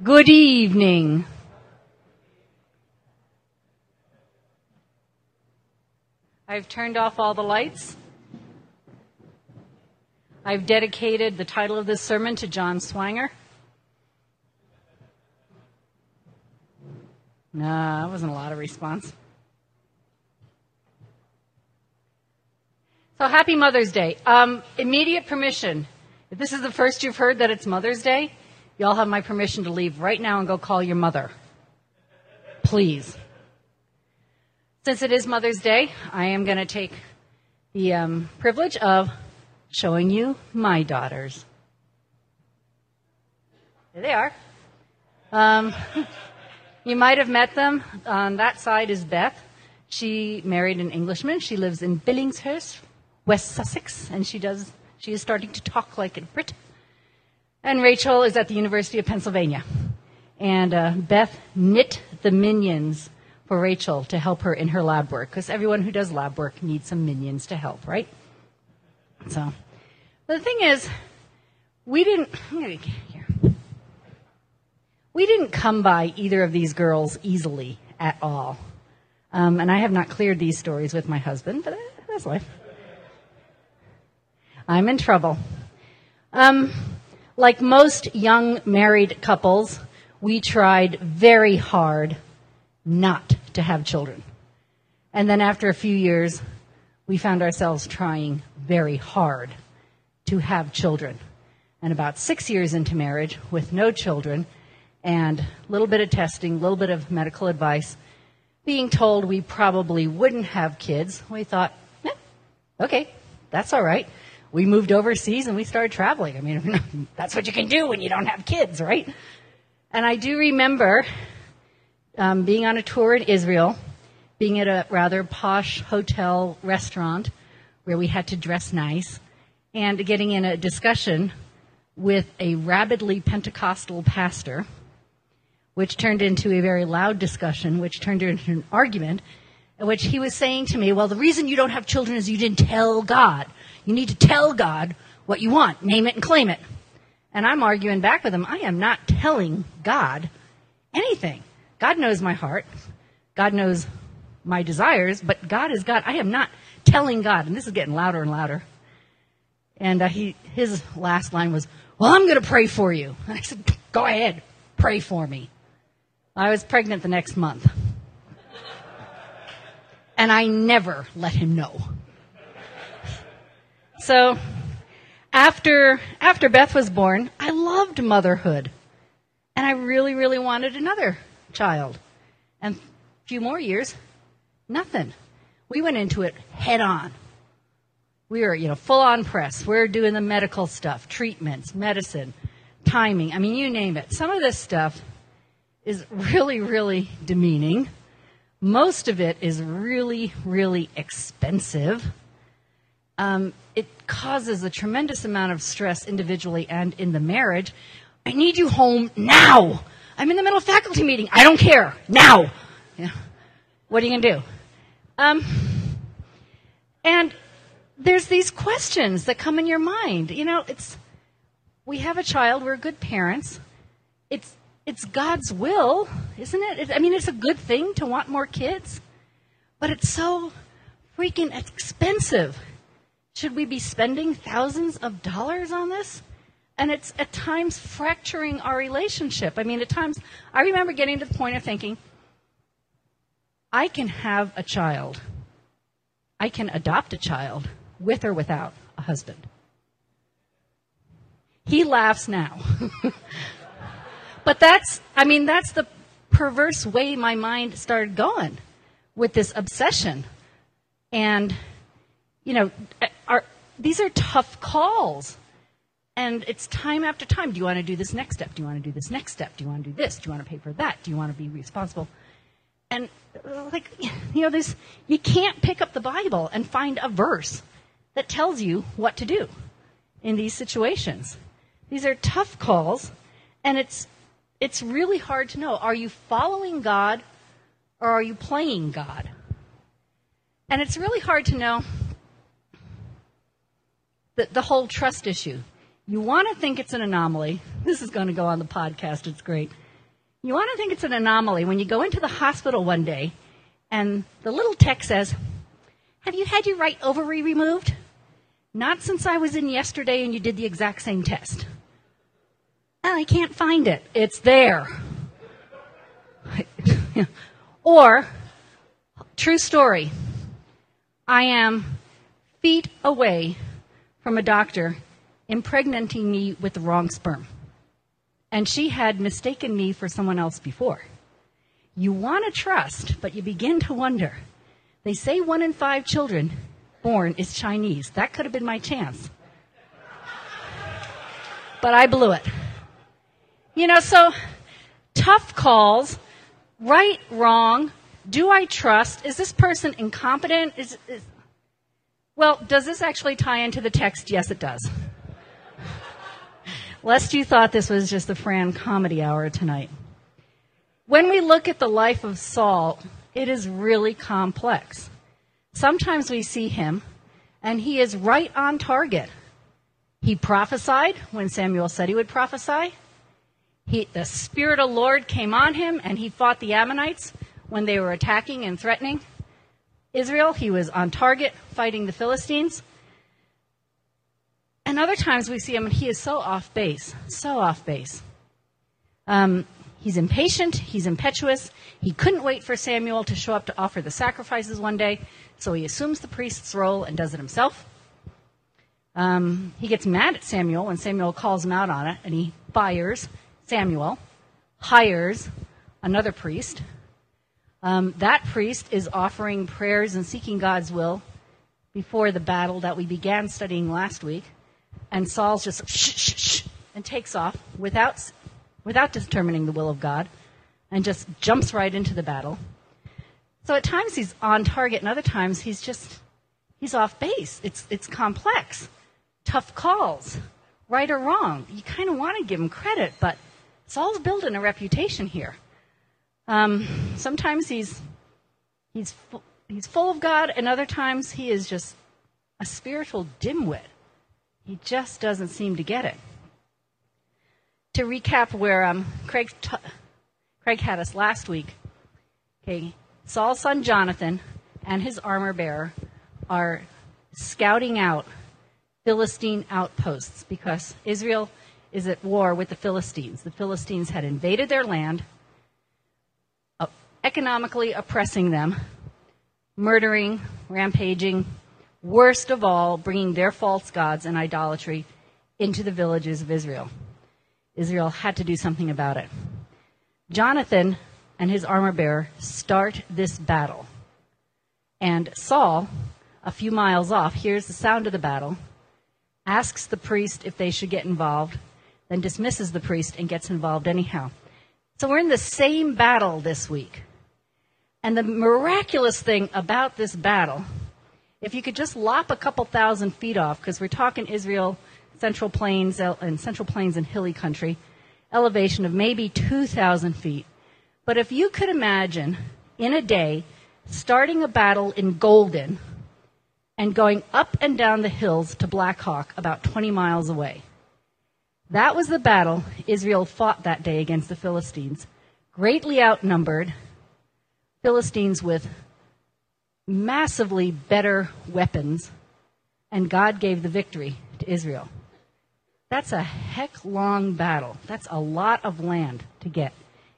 Good evening. I've turned off all the lights. I've dedicated the title of this sermon to John Swanger. Nah, that wasn't a lot of response. So happy Mother's Day. Um, immediate permission. If this is the first you've heard that it's Mother's Day, y'all have my permission to leave right now and go call your mother. Please. Since it is Mother's Day, I am going to take the um, privilege of showing you my daughters. There they are. Um, you might have met them. On that side is Beth. She married an Englishman. She lives in Billingshurst, West Sussex, and she does. She is starting to talk like a Brit. And Rachel is at the University of Pennsylvania. And uh, Beth knit the minions for Rachel to help her in her lab work, because everyone who does lab work needs some minions to help, right? So, the thing is, we didn't. We didn't come by either of these girls easily at all. Um, and I have not cleared these stories with my husband, but that's life. I'm in trouble. Um, like most young married couples, we tried very hard not to have children. And then after a few years, we found ourselves trying very hard to have children. And about six years into marriage, with no children, and a little bit of testing, a little bit of medical advice, being told we probably wouldn't have kids, we thought, eh, okay, that's all right. We moved overseas and we started traveling. I mean, that's what you can do when you don't have kids, right? And I do remember um, being on a tour in Israel, being at a rather posh hotel restaurant where we had to dress nice, and getting in a discussion with a rabidly Pentecostal pastor, which turned into a very loud discussion, which turned into an argument, in which he was saying to me, Well, the reason you don't have children is you didn't tell God. You need to tell God what you want, name it and claim it. And I'm arguing back with him. I am not telling God anything. God knows my heart. God knows my desires, but God is God. I am not telling God. And this is getting louder and louder. And uh, he, his last line was, Well, I'm going to pray for you. And I said, Go ahead, pray for me. I was pregnant the next month. and I never let him know. So, after, after Beth was born, I loved motherhood. And I really, really wanted another child. And a few more years, nothing. We went into it head on. We were, you know, full on press. We are doing the medical stuff, treatments, medicine, timing. I mean, you name it. Some of this stuff is really, really demeaning. Most of it is really, really expensive. Um, it causes a tremendous amount of stress individually and in the marriage. I need you home now. I'm in the middle of faculty meeting. I don't care. Now. What are you going to do? Um, and there's these questions that come in your mind. You know, it's we have a child, we're good parents. It's it's God's will, isn't it? I mean, it's a good thing to want more kids, but it's so freaking expensive. Should we be spending thousands of dollars on this? And it's at times fracturing our relationship. I mean, at times, I remember getting to the point of thinking, I can have a child. I can adopt a child with or without a husband. He laughs now. but that's, I mean, that's the perverse way my mind started going with this obsession. And you know, these are tough calls. And it's time after time. Do you want to do this next step? Do you want to do this next step? Do you want to do this? Do you want to pay for that? Do you want to be responsible? And like, you know, this, you can't pick up the Bible and find a verse that tells you what to do in these situations. These are tough calls, and it's, it's really hard to know. Are you following God or are you playing God? And it's really hard to know the, the whole trust issue. You want to think it's an anomaly. This is going to go on the podcast. It's great. You want to think it's an anomaly when you go into the hospital one day and the little tech says, Have you had your right ovary removed? Not since I was in yesterday and you did the exact same test. Oh, I can't find it. It's there. or, true story, I am feet away from a doctor impregnating me with the wrong sperm. And she had mistaken me for someone else before. You want to trust, but you begin to wonder. They say one in five children born is Chinese. That could have been my chance. But I blew it. You know, so tough calls, right, wrong, do I trust? Is this person incompetent? Is, is, well, does this actually tie into the text? Yes, it does. Lest you thought this was just the Fran comedy hour tonight. When we look at the life of Saul, it is really complex. Sometimes we see him, and he is right on target. He prophesied when Samuel said he would prophesy. He, the Spirit of the Lord came on him, and he fought the Ammonites when they were attacking and threatening Israel. He was on target fighting the Philistines. And other times we see him, and he is so off base, so off base. Um, he's impatient, he's impetuous. He couldn't wait for Samuel to show up to offer the sacrifices one day, so he assumes the priest's role and does it himself. Um, he gets mad at Samuel when Samuel calls him out on it, and he fires Samuel, hires another priest. Um, that priest is offering prayers and seeking God's will before the battle that we began studying last week. And Saul's just shh, shh, shh, and takes off without, without determining the will of God and just jumps right into the battle. So at times he's on target, and other times he's just he's off base. It's it's complex, tough calls, right or wrong. You kind of want to give him credit, but Saul's building a reputation here. Um, sometimes he's he's fu- he's full of God, and other times he is just a spiritual dimwit. He just doesn't seem to get it. To recap where um, Craig t- Craig had us last week. Okay, Saul's son Jonathan and his armor bearer are scouting out Philistine outposts because Israel is at war with the Philistines. The Philistines had invaded their land, economically oppressing them, murdering, rampaging, worst of all, bringing their false gods and idolatry into the villages of Israel. Israel had to do something about it. Jonathan and his armor bearer start this battle. And Saul, a few miles off, hears the sound of the battle, asks the priest if they should get involved, then dismisses the priest and gets involved anyhow. So we're in the same battle this week. And the miraculous thing about this battle, if you could just lop a couple thousand feet off, because we're talking Israel, Central Plains, and Central Plains and hilly country, elevation of maybe 2,000 feet, but if you could imagine in a day starting a battle in Golden and going up and down the hills to Black Hawk, about 20 miles away. That was the battle Israel fought that day against the Philistines. Greatly outnumbered, Philistines with massively better weapons, and God gave the victory to Israel. That's a heck long battle. That's a lot of land to get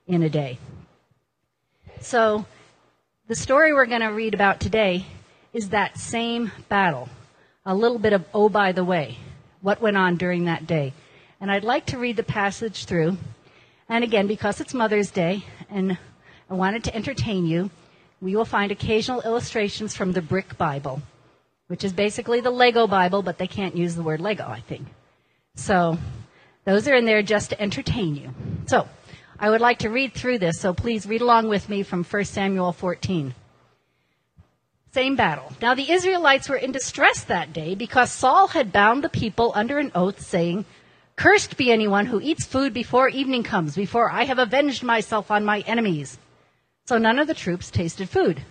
in a day. So, the story we're going to read about today is that same battle. A little bit of, oh, by the way, what went on during that day. And I'd like to read the passage through. And again, because it's Mother's Day and I wanted to entertain you, we will find occasional illustrations from the Brick Bible, which is basically the Lego Bible, but they can't use the word Lego, I think. So, those are in there just to entertain you. So, I would like to read through this, so please read along with me from 1 Samuel 14. Same battle. Now the Israelites were in distress that day because Saul had bound the people under an oath, saying, Cursed be anyone who eats food before evening comes, before I have avenged myself on my enemies. So none of the troops tasted food.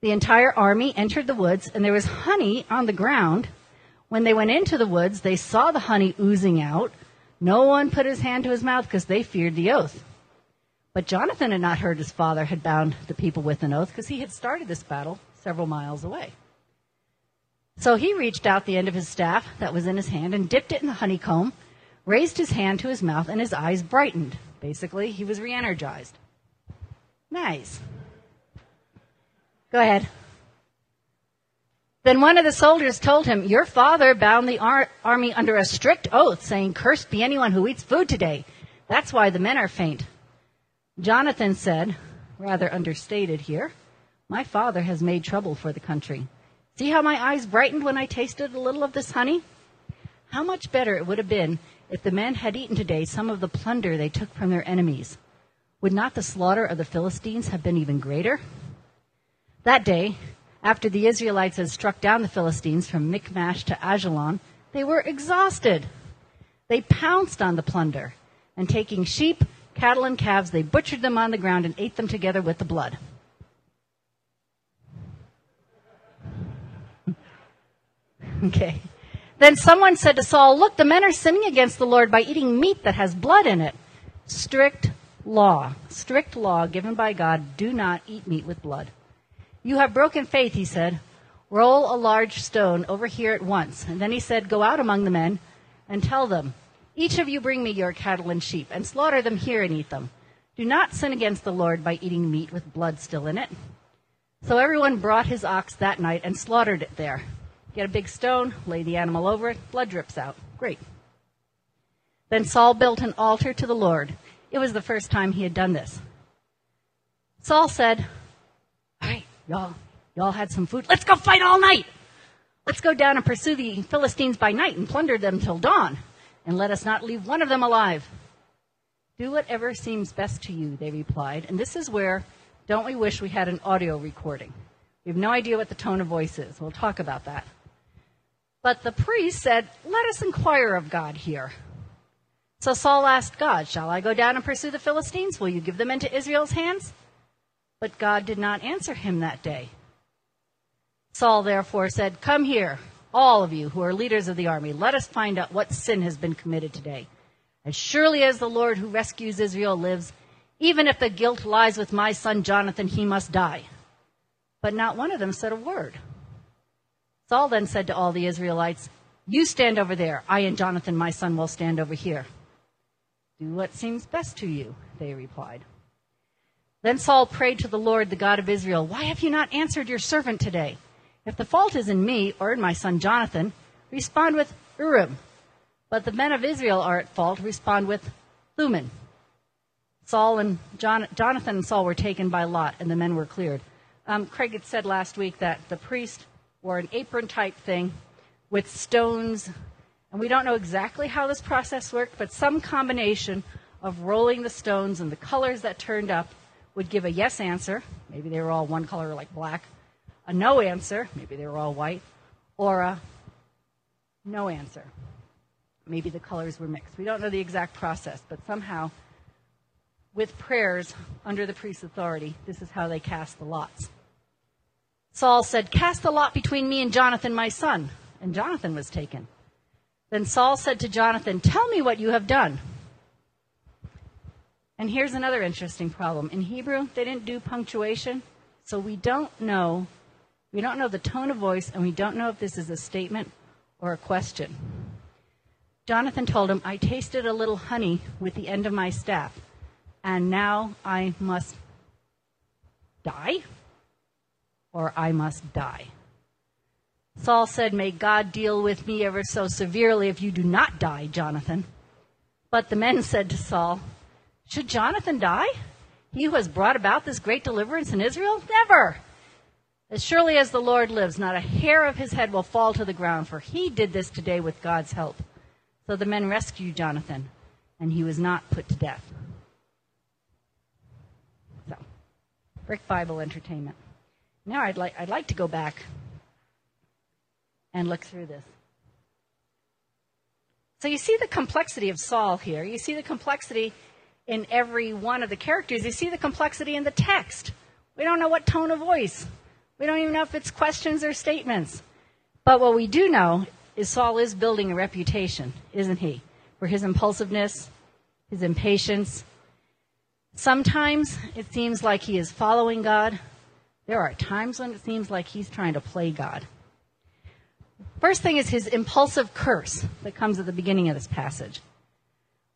The entire army entered the woods, and there was honey on the ground. When they went into the woods, they saw the honey oozing out, no one put his hand to his mouth because they feared the oath. But Jonathan had not heard his father had bound the people with an oath because he had started this battle several miles away. So he reached out the end of his staff that was in his hand and dipped it in the honeycomb, raised his hand to his mouth, and his eyes brightened. Basically, he was re energized. Nice. Go ahead. Then one of the soldiers told him, Your father bound the ar- army under a strict oath, saying, Cursed be anyone who eats food today. That's why the men are faint. Jonathan said, rather understated here, My father has made trouble for the country. See how my eyes brightened when I tasted a little of this honey? How much better it would have been if the men had eaten today some of the plunder they took from their enemies. Would not the slaughter of the Philistines have been even greater? That day, after the Israelites had struck down the Philistines from Michmash to Ajalon, they were exhausted. They pounced on the plunder, and taking sheep, cattle, and calves, they butchered them on the ground and ate them together with the blood. okay. Then someone said to Saul, Look, the men are sinning against the Lord by eating meat that has blood in it. Strict law, strict law given by God, do not eat meat with blood. You have broken faith, he said. Roll a large stone over here at once. And then he said, Go out among the men and tell them, Each of you bring me your cattle and sheep, and slaughter them here and eat them. Do not sin against the Lord by eating meat with blood still in it. So everyone brought his ox that night and slaughtered it there. Get a big stone, lay the animal over it, blood drips out. Great. Then Saul built an altar to the Lord. It was the first time he had done this. Saul said, All right, Y'all, y'all had some food. Let's go fight all night. Let's go down and pursue the Philistines by night and plunder them till dawn, and let us not leave one of them alive. Do whatever seems best to you, they replied. And this is where, don't we wish we had an audio recording? We have no idea what the tone of voice is. We'll talk about that. But the priest said, Let us inquire of God here. So Saul asked God, Shall I go down and pursue the Philistines? Will you give them into Israel's hands? But God did not answer him that day. Saul therefore said, Come here, all of you who are leaders of the army. Let us find out what sin has been committed today. As surely as the Lord who rescues Israel lives, even if the guilt lies with my son Jonathan, he must die. But not one of them said a word. Saul then said to all the Israelites, You stand over there. I and Jonathan, my son, will stand over here. Do what seems best to you, they replied. Then Saul prayed to the Lord, the God of Israel, Why have you not answered your servant today? If the fault is in me or in my son Jonathan, respond with Urim. But the men of Israel are at fault, respond with Thummim. Saul and John, Jonathan and Saul were taken by lot, and the men were cleared. Um, Craig had said last week that the priest wore an apron type thing with stones, and we don't know exactly how this process worked, but some combination of rolling the stones and the colors that turned up would give a yes answer, maybe they were all one color like black, a no answer, maybe they were all white, or a no answer. Maybe the colors were mixed. We don't know the exact process, but somehow, with prayers under the priest's authority, this is how they cast the lots. Saul said, Cast the lot between me and Jonathan, my son. And Jonathan was taken. Then Saul said to Jonathan, Tell me what you have done. And here's another interesting problem. In Hebrew, they didn't do punctuation, so we don't know we don't know the tone of voice and we don't know if this is a statement or a question. Jonathan told him, I tasted a little honey with the end of my staff, and now I must die, or I must die. Saul said, May God deal with me ever so severely if you do not die, Jonathan. But the men said to Saul, should Jonathan die? He who has brought about this great deliverance in Israel? Never! As surely as the Lord lives, not a hair of his head will fall to the ground, for he did this today with God's help. So the men rescued Jonathan, and he was not put to death. So, Brick Bible Entertainment. Now I'd like, I'd like to go back and look through this. So you see the complexity of Saul here. You see the complexity in every one of the characters. You see the complexity in the text. We don't know what tone of voice. We don't even know if it's questions or statements. But what we do know is Saul is building a reputation, isn't he? For his impulsiveness, his impatience. Sometimes it seems like he is following God. There are times when it seems like he's trying to play God. First thing is his impulsive curse that comes at the beginning of this passage.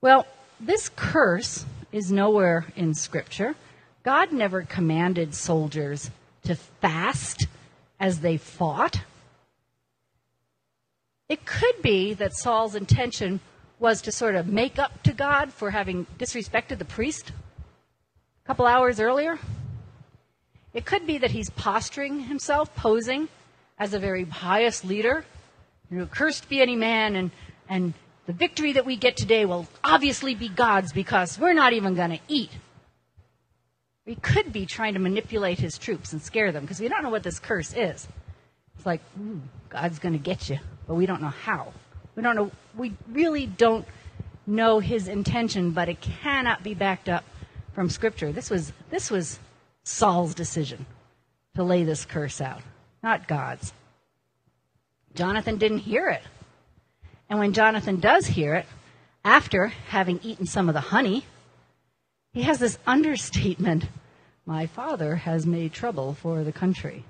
Well, this curse is nowhere in Scripture. God never commanded soldiers to fast as they fought. It could be that Saul's intention was to sort of make up to God for having disrespected the priest a couple hours earlier. It could be that he's posturing himself, posing as a very pious leader. You know, cursed be any man, and, and the victory that we get today will obviously be God's because we're not even going to eat. We could be trying to manipulate his troops and scare them because we don't know what this curse is. It's like, hmm, God's going to get you, but we don't know how. We don't know, we really don't know his intention, but it cannot be backed up from Scripture. This was, this was Saul's decision to lay this curse out, not God's. Jonathan didn't hear it. And when Jonathan does hear it, after having eaten some of the honey, he has this understatement My father has made trouble for the country.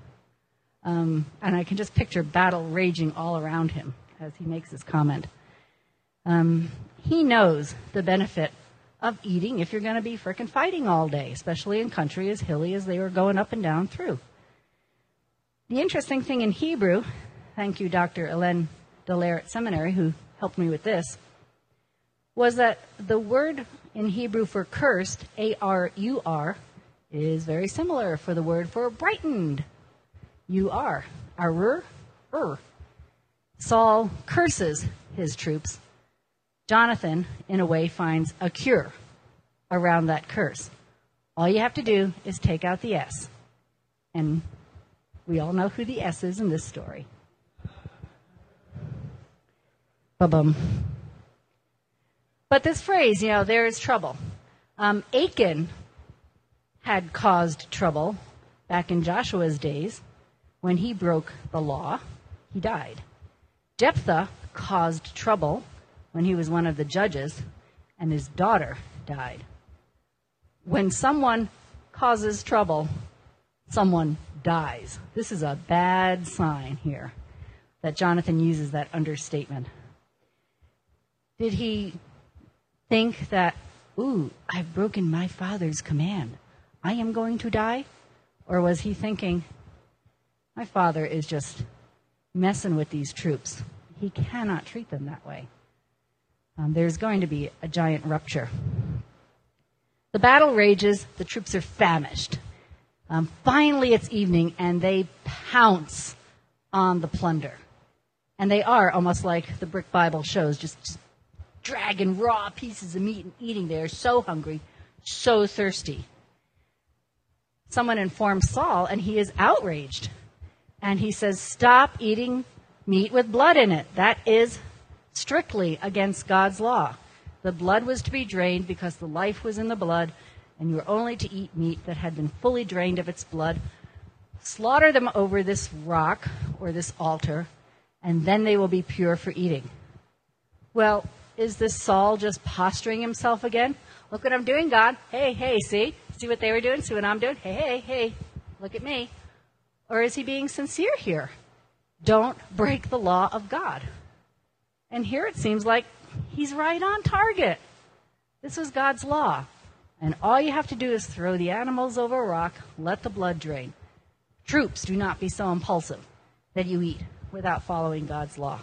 Um, and I can just picture battle raging all around him as he makes this comment. Um, he knows the benefit of eating if you're going to be frickin' fighting all day, especially in country as hilly as they were going up and down through. The interesting thing in Hebrew, thank you, Dr. Elaine Dallaire at seminary, who helped me with this, was that the word in Hebrew for cursed, A R U R, is very similar for the word for brightened, U R. Arur, Ur. Saul curses his troops. Jonathan, in a way, finds a cure around that curse. All you have to do is take out the S. And we all know who the S is in this story. Ba-bum. But this phrase, you know, there is trouble. Um, Achan had caused trouble back in Joshua's days when he broke the law. He died. Jephthah caused trouble when he was one of the judges, and his daughter died. When someone causes trouble, someone dies. This is a bad sign here that Jonathan uses that understatement. Did he think that, ooh, I've broken my father's command? I am going to die? Or was he thinking, my father is just messing with these troops? He cannot treat them that way. Um, there's going to be a giant rupture. The battle rages, the troops are famished. Um, finally, it's evening, and they pounce on the plunder. And they are almost like the Brick Bible shows, just, just dragging raw pieces of meat and eating. They are so hungry, so thirsty. Someone informs Saul, and he is outraged. And he says, Stop eating meat with blood in it. That is strictly against God's law. The blood was to be drained because the life was in the blood, and you were only to eat meat that had been fully drained of its blood. Slaughter them over this rock or this altar, and then they will be pure for eating. Well, is this Saul just posturing himself again? Look what I'm doing, God. Hey, hey, see? See what they were doing? See what I'm doing? Hey, hey, hey, look at me. Or is he being sincere here? Don't break the law of God. And here it seems like he's right on target. This was God's law. And all you have to do is throw the animals over a rock, let the blood drain. Troops, do not be so impulsive that you eat without following God's law.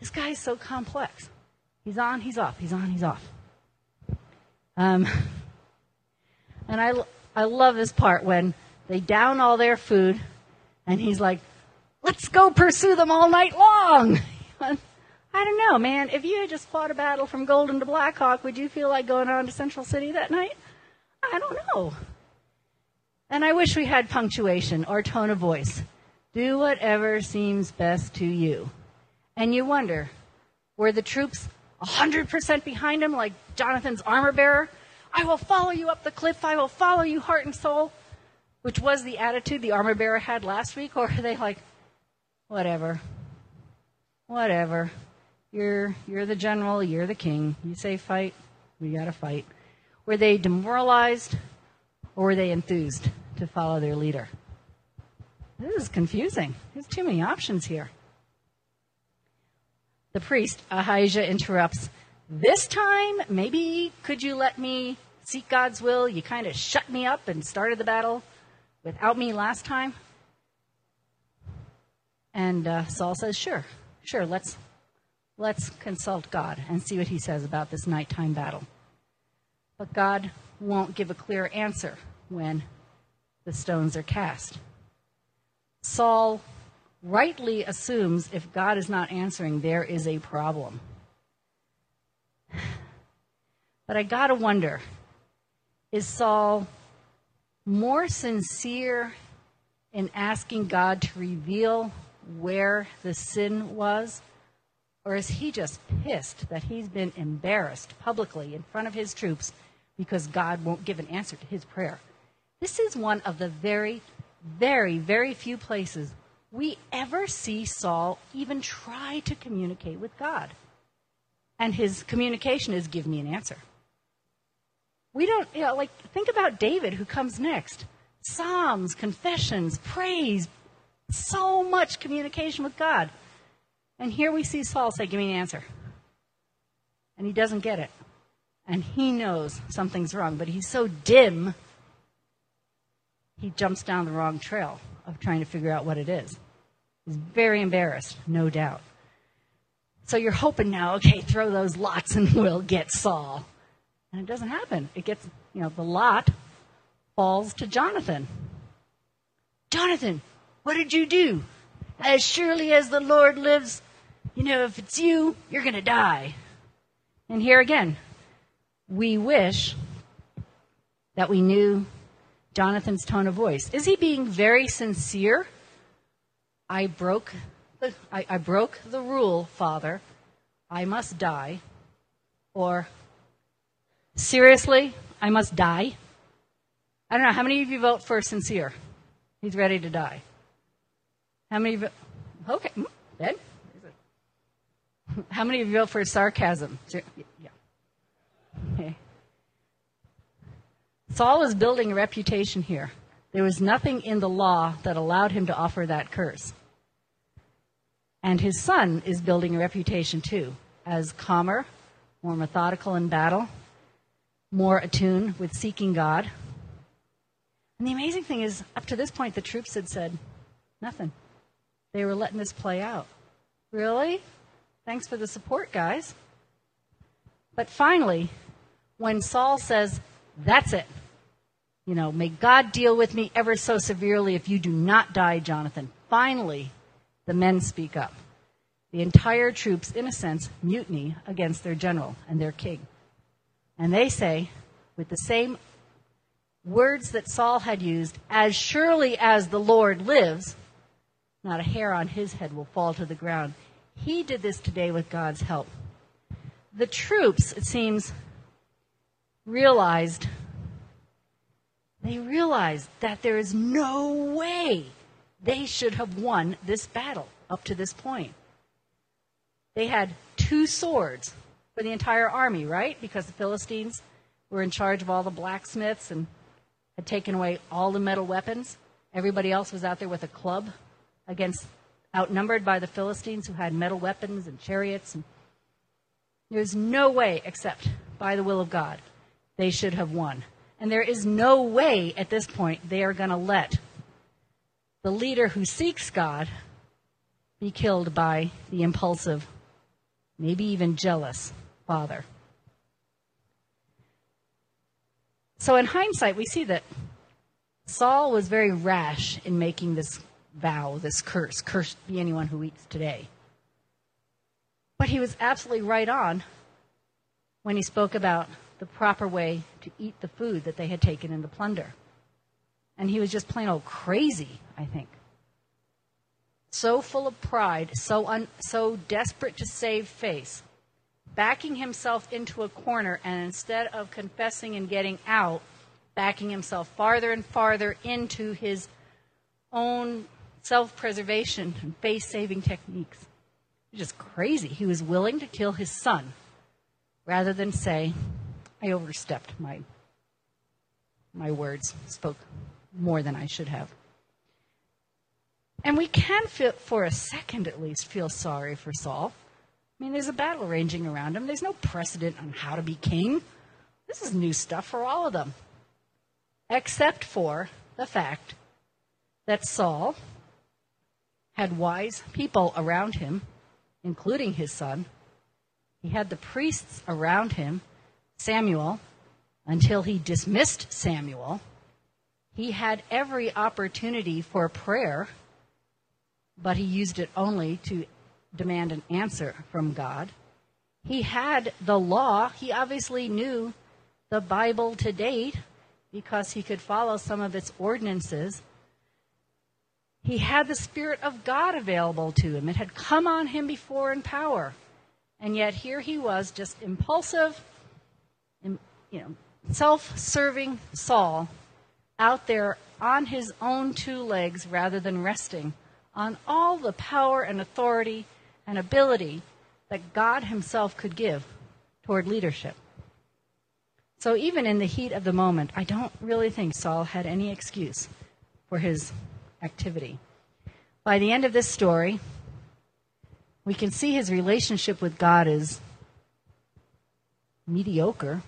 This guy is so complex. He's on, he's off, he's on, he's off. Um, and I, I love this part when they down all their food, and he's like, let's go pursue them all night long. I don't know, man. If you had just fought a battle from Golden to Black Hawk, would you feel like going on to Central City that night? I don't know. And I wish we had punctuation or tone of voice. Do whatever seems best to you. And you wonder, were the troops 100% behind him like Jonathan's armor bearer? I will follow you up the cliff. I will follow you heart and soul. Which was the attitude the armor bearer had last week? Or are they like, whatever, whatever. You're, you're the general, you're the king. You say fight, we gotta fight. Were they demoralized or were they enthused to follow their leader? This is confusing. There's too many options here. The priest, Ahijah, interrupts. This time, maybe could you let me seek God's will? You kind of shut me up and started the battle without me last time. And uh, Saul says, "Sure, sure. Let's let's consult God and see what He says about this nighttime battle." But God won't give a clear answer when the stones are cast. Saul rightly assumes if God is not answering, there is a problem. But I gotta wonder is Saul more sincere in asking God to reveal where the sin was? Or is he just pissed that he's been embarrassed publicly in front of his troops because God won't give an answer to his prayer? This is one of the very, very, very few places we ever see Saul even try to communicate with God. And his communication is give me an answer. We don't, you know, like, think about David who comes next. Psalms, confessions, praise, so much communication with God. And here we see Saul say, Give me an answer. And he doesn't get it. And he knows something's wrong, but he's so dim, he jumps down the wrong trail of trying to figure out what it is. He's very embarrassed, no doubt. So you're hoping now, okay, throw those lots and we'll get Saul. And it doesn't happen. It gets, you know, the lot falls to Jonathan. Jonathan, what did you do? As surely as the Lord lives, you know, if it's you, you're going to die. And here again, we wish that we knew Jonathan's tone of voice. Is he being very sincere? I broke the, I, I broke the rule, Father. I must die. Or, seriously, I must die? I don't know. How many of you vote for sincere? He's ready to die. How many you? Okay, Ben? How many of you vote for sarcasm? Yeah. Okay. Saul is building a reputation here. There was nothing in the law that allowed him to offer that curse. And his son is building a reputation too, as calmer, more methodical in battle, more attuned with seeking God. And the amazing thing is, up to this point, the troops had said nothing. They were letting this play out. Really? Thanks for the support, guys. But finally, when Saul says, That's it, you know, may God deal with me ever so severely if you do not die, Jonathan. Finally, the men speak up. The entire troops, in a sense, mutiny against their general and their king. And they say, with the same words that Saul had used, as surely as the Lord lives, not a hair on his head will fall to the ground. He did this today with God's help. The troops, it seems, realized they realized that there is no way they should have won this battle up to this point. They had two swords for the entire army, right? Because the Philistines were in charge of all the blacksmiths and had taken away all the metal weapons. Everybody else was out there with a club against outnumbered by the Philistines who had metal weapons and chariots. And there's no way except by the will of God they should have won. And there is no way at this point they are going to let the leader who seeks God be killed by the impulsive, maybe even jealous father. So, in hindsight, we see that Saul was very rash in making this vow, this curse, cursed be anyone who eats today. But he was absolutely right on when he spoke about the proper way to eat the food that they had taken in the plunder. And he was just plain old crazy, I think. So full of pride, so, un, so desperate to save face, backing himself into a corner, and instead of confessing and getting out, backing himself farther and farther into his own self preservation and face saving techniques. Just crazy. He was willing to kill his son rather than say, I overstepped my my words spoke more than I should have. And we can feel, for a second at least, feel sorry for Saul. I mean, there's a battle raging around him. There's no precedent on how to be king. This is new stuff for all of them. Except for the fact that Saul had wise people around him, including his son. He had the priests around him, Samuel, until he dismissed Samuel. He had every opportunity for prayer, but he used it only to demand an answer from God. He had the law. He obviously knew the Bible to date because he could follow some of its ordinances. He had the Spirit of God available to him. It had come on him before in power. And yet here he was, just impulsive, you know, self-serving Saul out there on his own two legs rather than resting on all the power and authority and ability that God himself could give toward leadership. So even in the heat of the moment, I don't really think Saul had any excuse for his activity. By the end of this story, we can see his relationship with God is mediocre.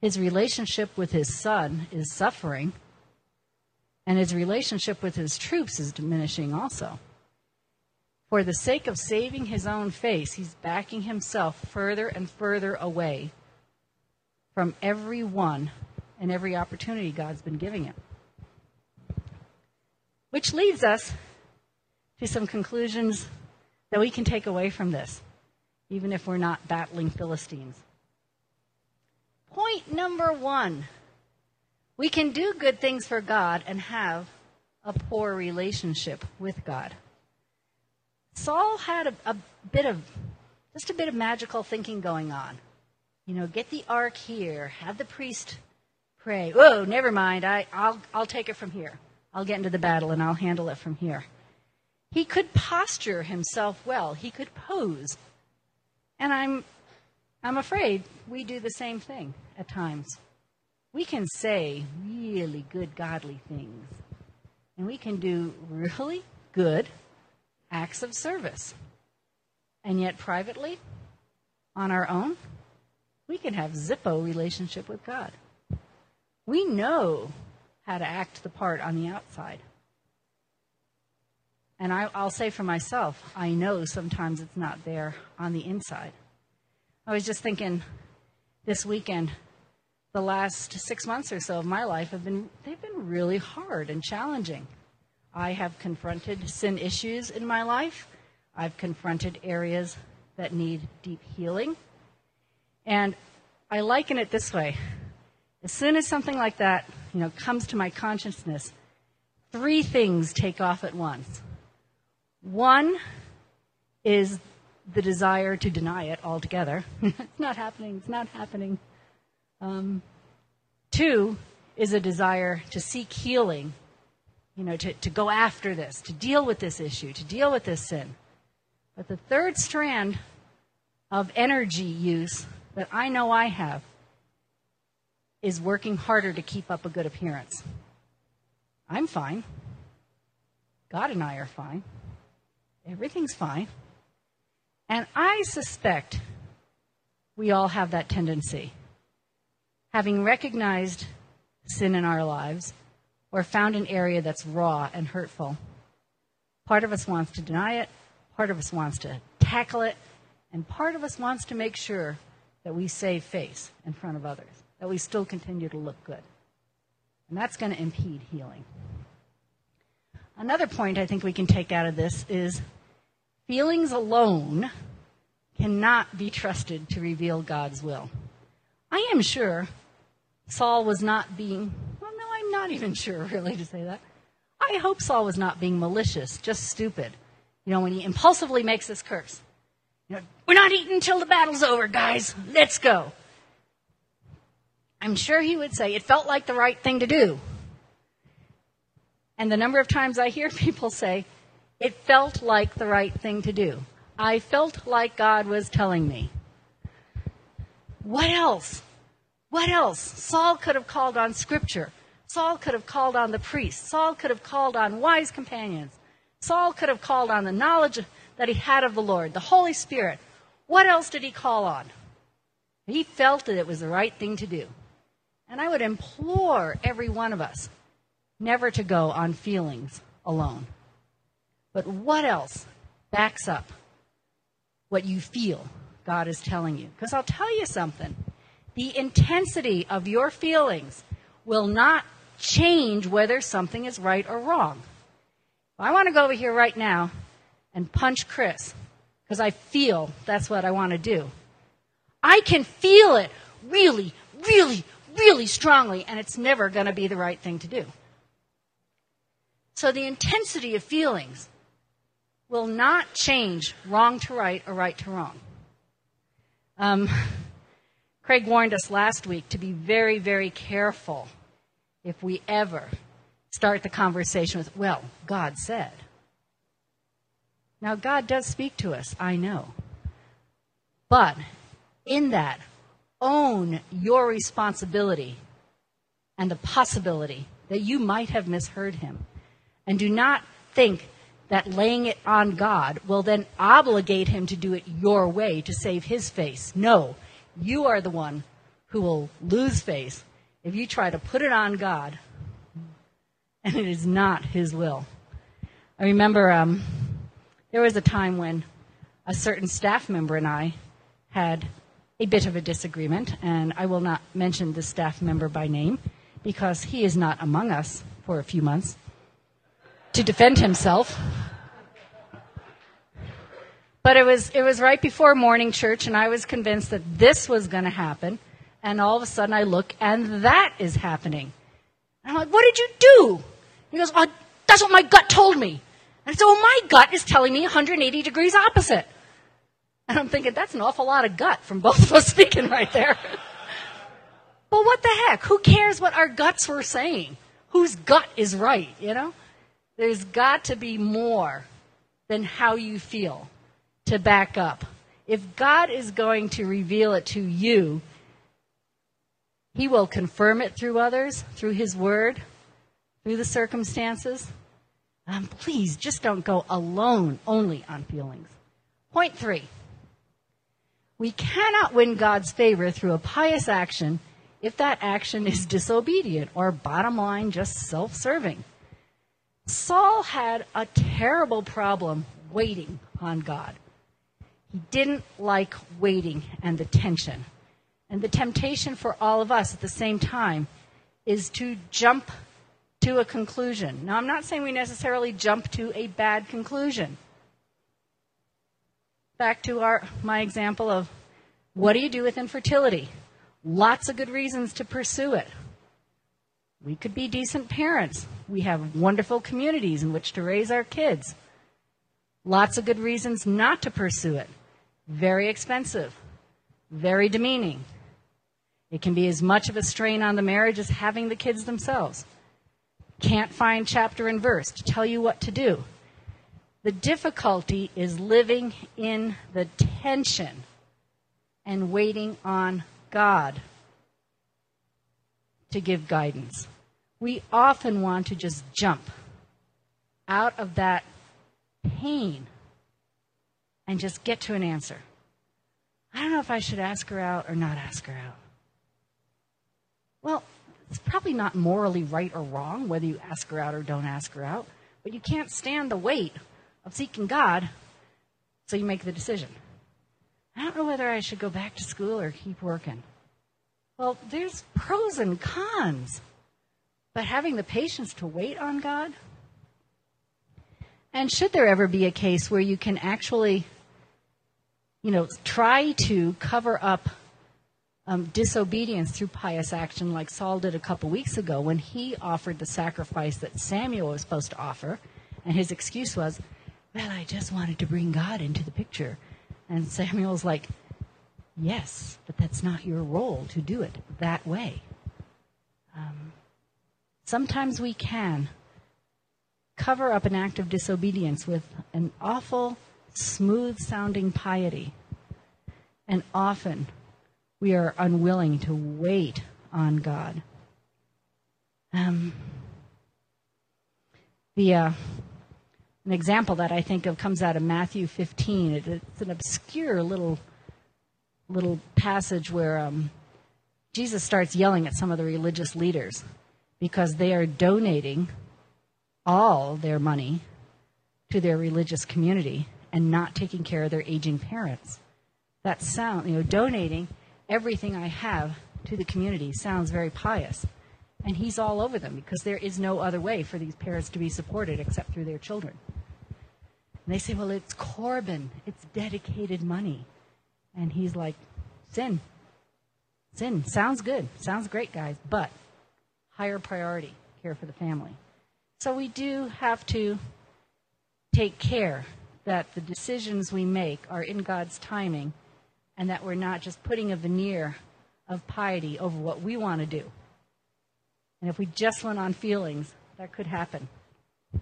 His relationship with his son is suffering. And his relationship with his troops is diminishing also. For the sake of saving his own face, he's backing himself further and further away from every one and every opportunity God's been giving him. Which leads us to some conclusions that we can take away from this, even if we're not battling Philistines. Point number one we can do good things for God and have a poor relationship with God. Saul had a, a bit of, just a bit of magical thinking going on. You know, get the ark here, have the priest pray. Oh, never mind. I, I'll, I'll take it from here. I'll get into the battle and I'll handle it from here. He could posture himself well. He could pose. And I'm, I'm afraid we do the same thing at times. We can say really good, godly things. And we can do really good acts of service. And yet, privately, on our own, we can have Zippo relationship with God. We know how to act the part on the outside. And I, will say for myself, I know sometimes it's not there on the inside. I was just thinking this weekend, the last six months or so of my life have been, they've been really hard and challenging. I have confronted sin issues in my life. I've confronted areas that need deep healing. And I liken it this way. As soon as something like that, you know, comes to my consciousness, three things take off at once. One is the desire to deny it altogether. it's not happening. It's not happening. Um, two is a desire to seek healing you know, to, to go after this, to deal with this issue, to deal with this sin. But the third strand of energy use that I know I have is working harder to keep up a good appearance. I'm fine. God and I are fine. Everything's fine. And I suspect we all have that tendency. Having recognized sin in our lives, or found an area that's raw and hurtful. Part of us wants to deny it, part of us wants to tackle it, and part of us wants to make sure that we save face in front of others, that we still continue to look good. And that's going to impede healing. Another point I think we can take out of this is feelings alone cannot be trusted to reveal God's will. I am sure Saul was not being well, no, I'm not even sure, really, to say that. I hope Saul was not being malicious, just stupid. You know, when he impulsively makes this curse. You know, we're not eating until the battle's over, guys. Let's go. I'm sure he would say it felt like the right thing to do. And the number of times I hear people say, it felt like the right thing to do. I felt like God was telling me. What else? What else? Saul could have called on scripture. Saul could have called on the priest. Saul could have called on wise companions. Saul could have called on the knowledge that he had of the Lord, the Holy Spirit. What else did he call on? He felt that it was the right thing to do. And I would implore every one of us never to go on feelings alone. But what else backs up what you feel God is telling you? Because I'll tell you something the intensity of your feelings will not change whether something is right or wrong. I want to go over here right now and punch Chris because I feel that's what I want to do. I can feel it really, really, really strongly, and it's never going to be the right thing to do. So the intensity of feelings will not change wrong to right or right to wrong. Um, Craig warned us last week to be very, very careful if we ever start the conversation with, well, God said. Now, God does speak to us, I know. But in that, own your responsibility and the possibility that you might have misheard him. And do not think that laying it on God will then obligate him to do it your way to save his face. No, you are the one who will lose face if you try to put it on God and it is not his will. I remember um, there was a time when a certain staff member and I had a bit of a disagreement, and I will not mention the staff member by name because he is not among us for a few months to defend himself. But it was it was right before morning church, and I was convinced that this was going to happen. And all of a sudden, I look, and that is happening. And I'm like, "What did you do?" He goes, oh, "That's what my gut told me." And so my gut is telling me 180 degrees opposite. And I'm thinking, that's an awful lot of gut from both of us speaking right there. but what the heck? Who cares what our guts were saying? Whose gut is right, you know? There's got to be more than how you feel to back up. If God is going to reveal it to you, He will confirm it through others, through His Word, through the circumstances. Um, please, just don't go alone only on feelings. Point three. We cannot win God's favor through a pious action if that action is disobedient or, bottom line, just self serving. Saul had a terrible problem waiting on God. He didn't like waiting and the tension. And the temptation for all of us at the same time is to jump to a conclusion. Now, I'm not saying we necessarily jump to a bad conclusion. Back to our, my example of what do you do with infertility? Lots of good reasons to pursue it. We could be decent parents. We have wonderful communities in which to raise our kids. Lots of good reasons not to pursue it. Very expensive. Very demeaning. It can be as much of a strain on the marriage as having the kids themselves. Can't find chapter and verse to tell you what to do. The difficulty is living in the tension and waiting on God to give guidance. We often want to just jump out of that pain and just get to an answer. I don't know if I should ask her out or not ask her out. Well, it's probably not morally right or wrong whether you ask her out or don't ask her out, but you can't stand the weight of seeking God, so you make the decision. I don't know whether I should go back to school or keep working. Well, there's pros and cons. But having the patience to wait on God? And should there ever be a case where you can actually, you know, try to cover up um, disobedience through pious action, like Saul did a couple weeks ago when he offered the sacrifice that Samuel was supposed to offer, and his excuse was, Well, I just wanted to bring God into the picture. And Samuel's like, Yes, but that's not your role to do it that way. Um, sometimes we can cover up an act of disobedience with an awful, smooth sounding piety. And often We are unwilling to wait on God. Um, the uh, an example that I think of comes out of Matthew 15. It, it's an obscure little little passage where um, Jesus starts yelling at some of the religious leaders because they are donating all their money to their religious community and not taking care of their aging parents. That sound, you know, donating everything I have to the community sounds very pious. And he's all over them because there is no other way for these parents to be supported except through their children. And they say, well, it's Corban, it's dedicated money. And he's like, sin. Sin. Sounds good. Sounds great, guys. But higher priority care for the family. So we do have to take care that the decisions we make are in God's timing and that we're not just putting a veneer of piety over what we want to do. And if we just went on feelings, that could happen. A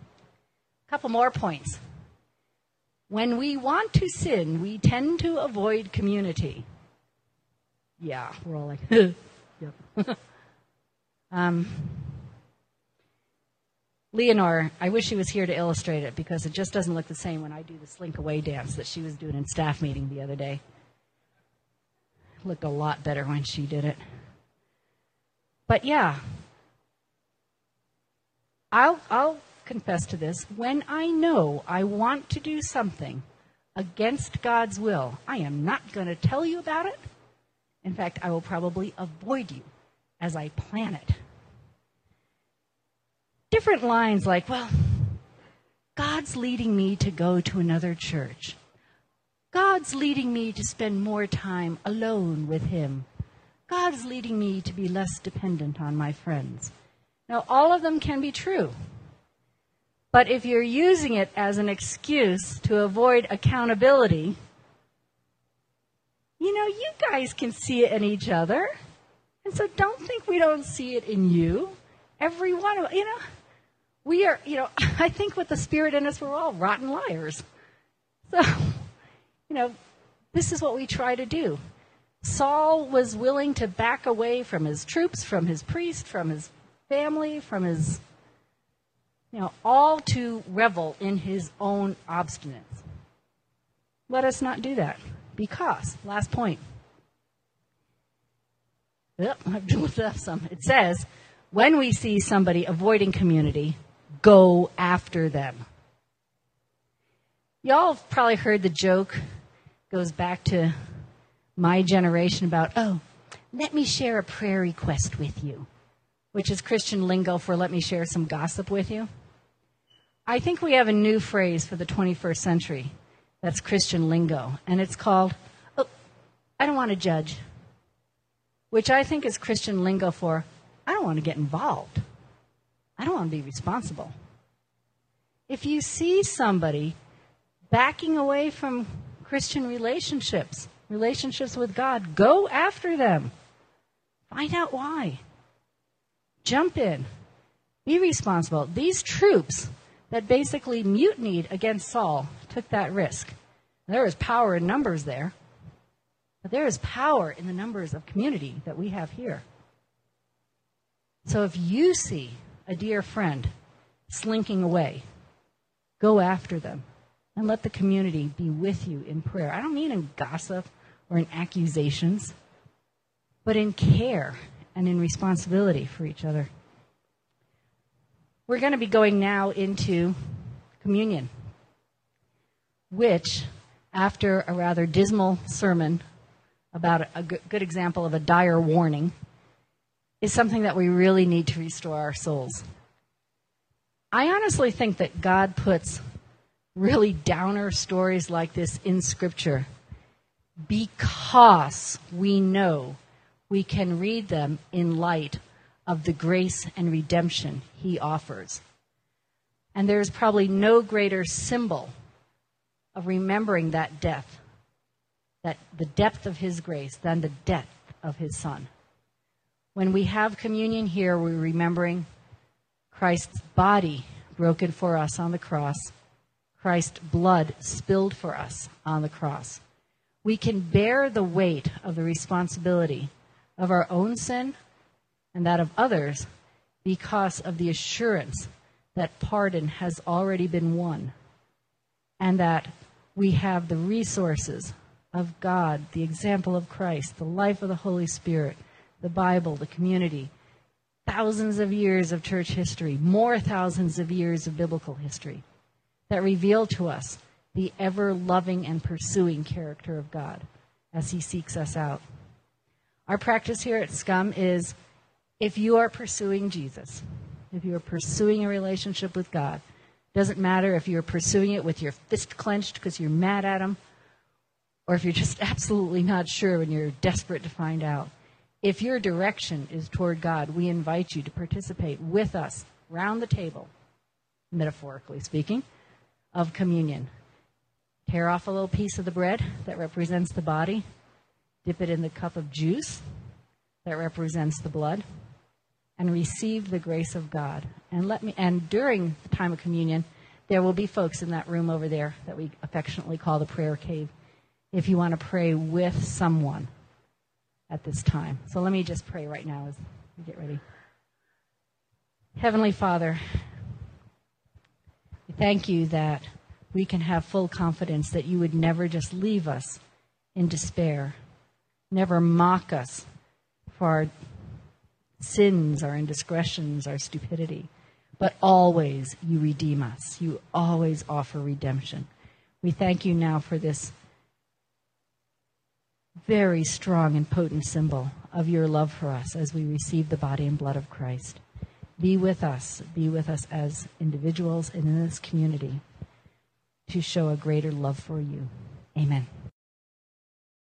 couple more points. When we want to sin, we tend to avoid community. Yeah, we're all like, yep. um, Leonore, I wish she was here to illustrate it because it just doesn't look the same when I do the slink away dance that she was doing in staff meeting the other day. It looked a lot better when she did it. But yeah, I'll, I'll confess to this. When I know I want to do something against God's will, I am not going to tell you about it. In fact, I will probably avoid you as I plan it different lines like, well, God's leading me to go to another church. God's leading me to spend more time alone with Him. God's leading me to be less dependent on my friends. Now, all of them can be true. But if you're using it as an excuse to avoid accountability, you know, you guys can see it in each other. And so don't think we don't see it in you. Every one of you know, we are, you know, I think with the spirit in us, we're all rotten liars. So, you know, this is what we try to do. Saul was willing to back away from his troops, from his priest, from his family, from his, you know, all to revel in his own obstinance. Let us not do that. Because, last point. Yep, I've looked up some. It says, when we see somebody avoiding community, go after them. Y'all have probably heard the joke, goes back to my generation about, oh, let me share a prayer request with you, which is Christian lingo for let me share some gossip with you. I think we have a new phrase for the 21st century that's Christian lingo, and it's called, oh, I don't want to judge, which I think is Christian lingo for, I don't want to get involved. I don't want to be responsible. If you see somebody backing away from Christian relationships, relationships with God, go after them. Find out why. Jump in. Be responsible. These troops that basically mutinied against Saul took that risk. There is power in numbers there, but there is power in the numbers of community that we have here. So if you see a dear friend slinking away, go after them and let the community be with you in prayer. I don't mean in gossip or in accusations, but in care and in responsibility for each other. We're going to be going now into communion, which, after a rather dismal sermon about a good example of a dire warning, is something that we really need to restore our souls. I honestly think that God puts really downer stories like this in Scripture because we know we can read them in light of the grace and redemption He offers. And there's probably no greater symbol of remembering that death, that the depth of His grace, than the death of His Son. When we have communion here, we're remembering Christ's body broken for us on the cross, Christ's blood spilled for us on the cross. we can bear the weight of the responsibility of our own sin and that of others because of the assurance that pardon has already been won and that we have the resources of God, the example of Christ, the life of the Holy Spirit, the Bible, the community, thousands of years of church history, more thousands of years of biblical history that reveal to us the ever loving and pursuing character of God as He seeks us out. Our practice here at Scum is if you are pursuing Jesus, if you are pursuing a relationship with God, doesn't matter if you're pursuing it with your fist clenched because you're mad at Him, or if you're just absolutely not sure and you're desperate to find out. If your direction is toward God, we invite you to participate with us round the table, metaphorically speaking, of communion. Tear off a little piece of the bread that represents the body, dip it in the cup of juice that represents the blood, and receive the grace of God. And let me and during the time of communion, there will be folks in that room over there that we affectionately call the prayer cave. If you want to pray with someone at this time. So let me just pray right now as we get ready. Heavenly Father, we thank you that we can have full confidence that you would never just leave us in despair, never mock us for our sins, our indiscretions, our stupidity, but always you redeem us. You always offer redemption. We thank you now for this very strong and potent symbol of your love for us as we receive the body and blood of Christ. Be with us. Be with us as individuals and in this community to show a greater love for you. Amen.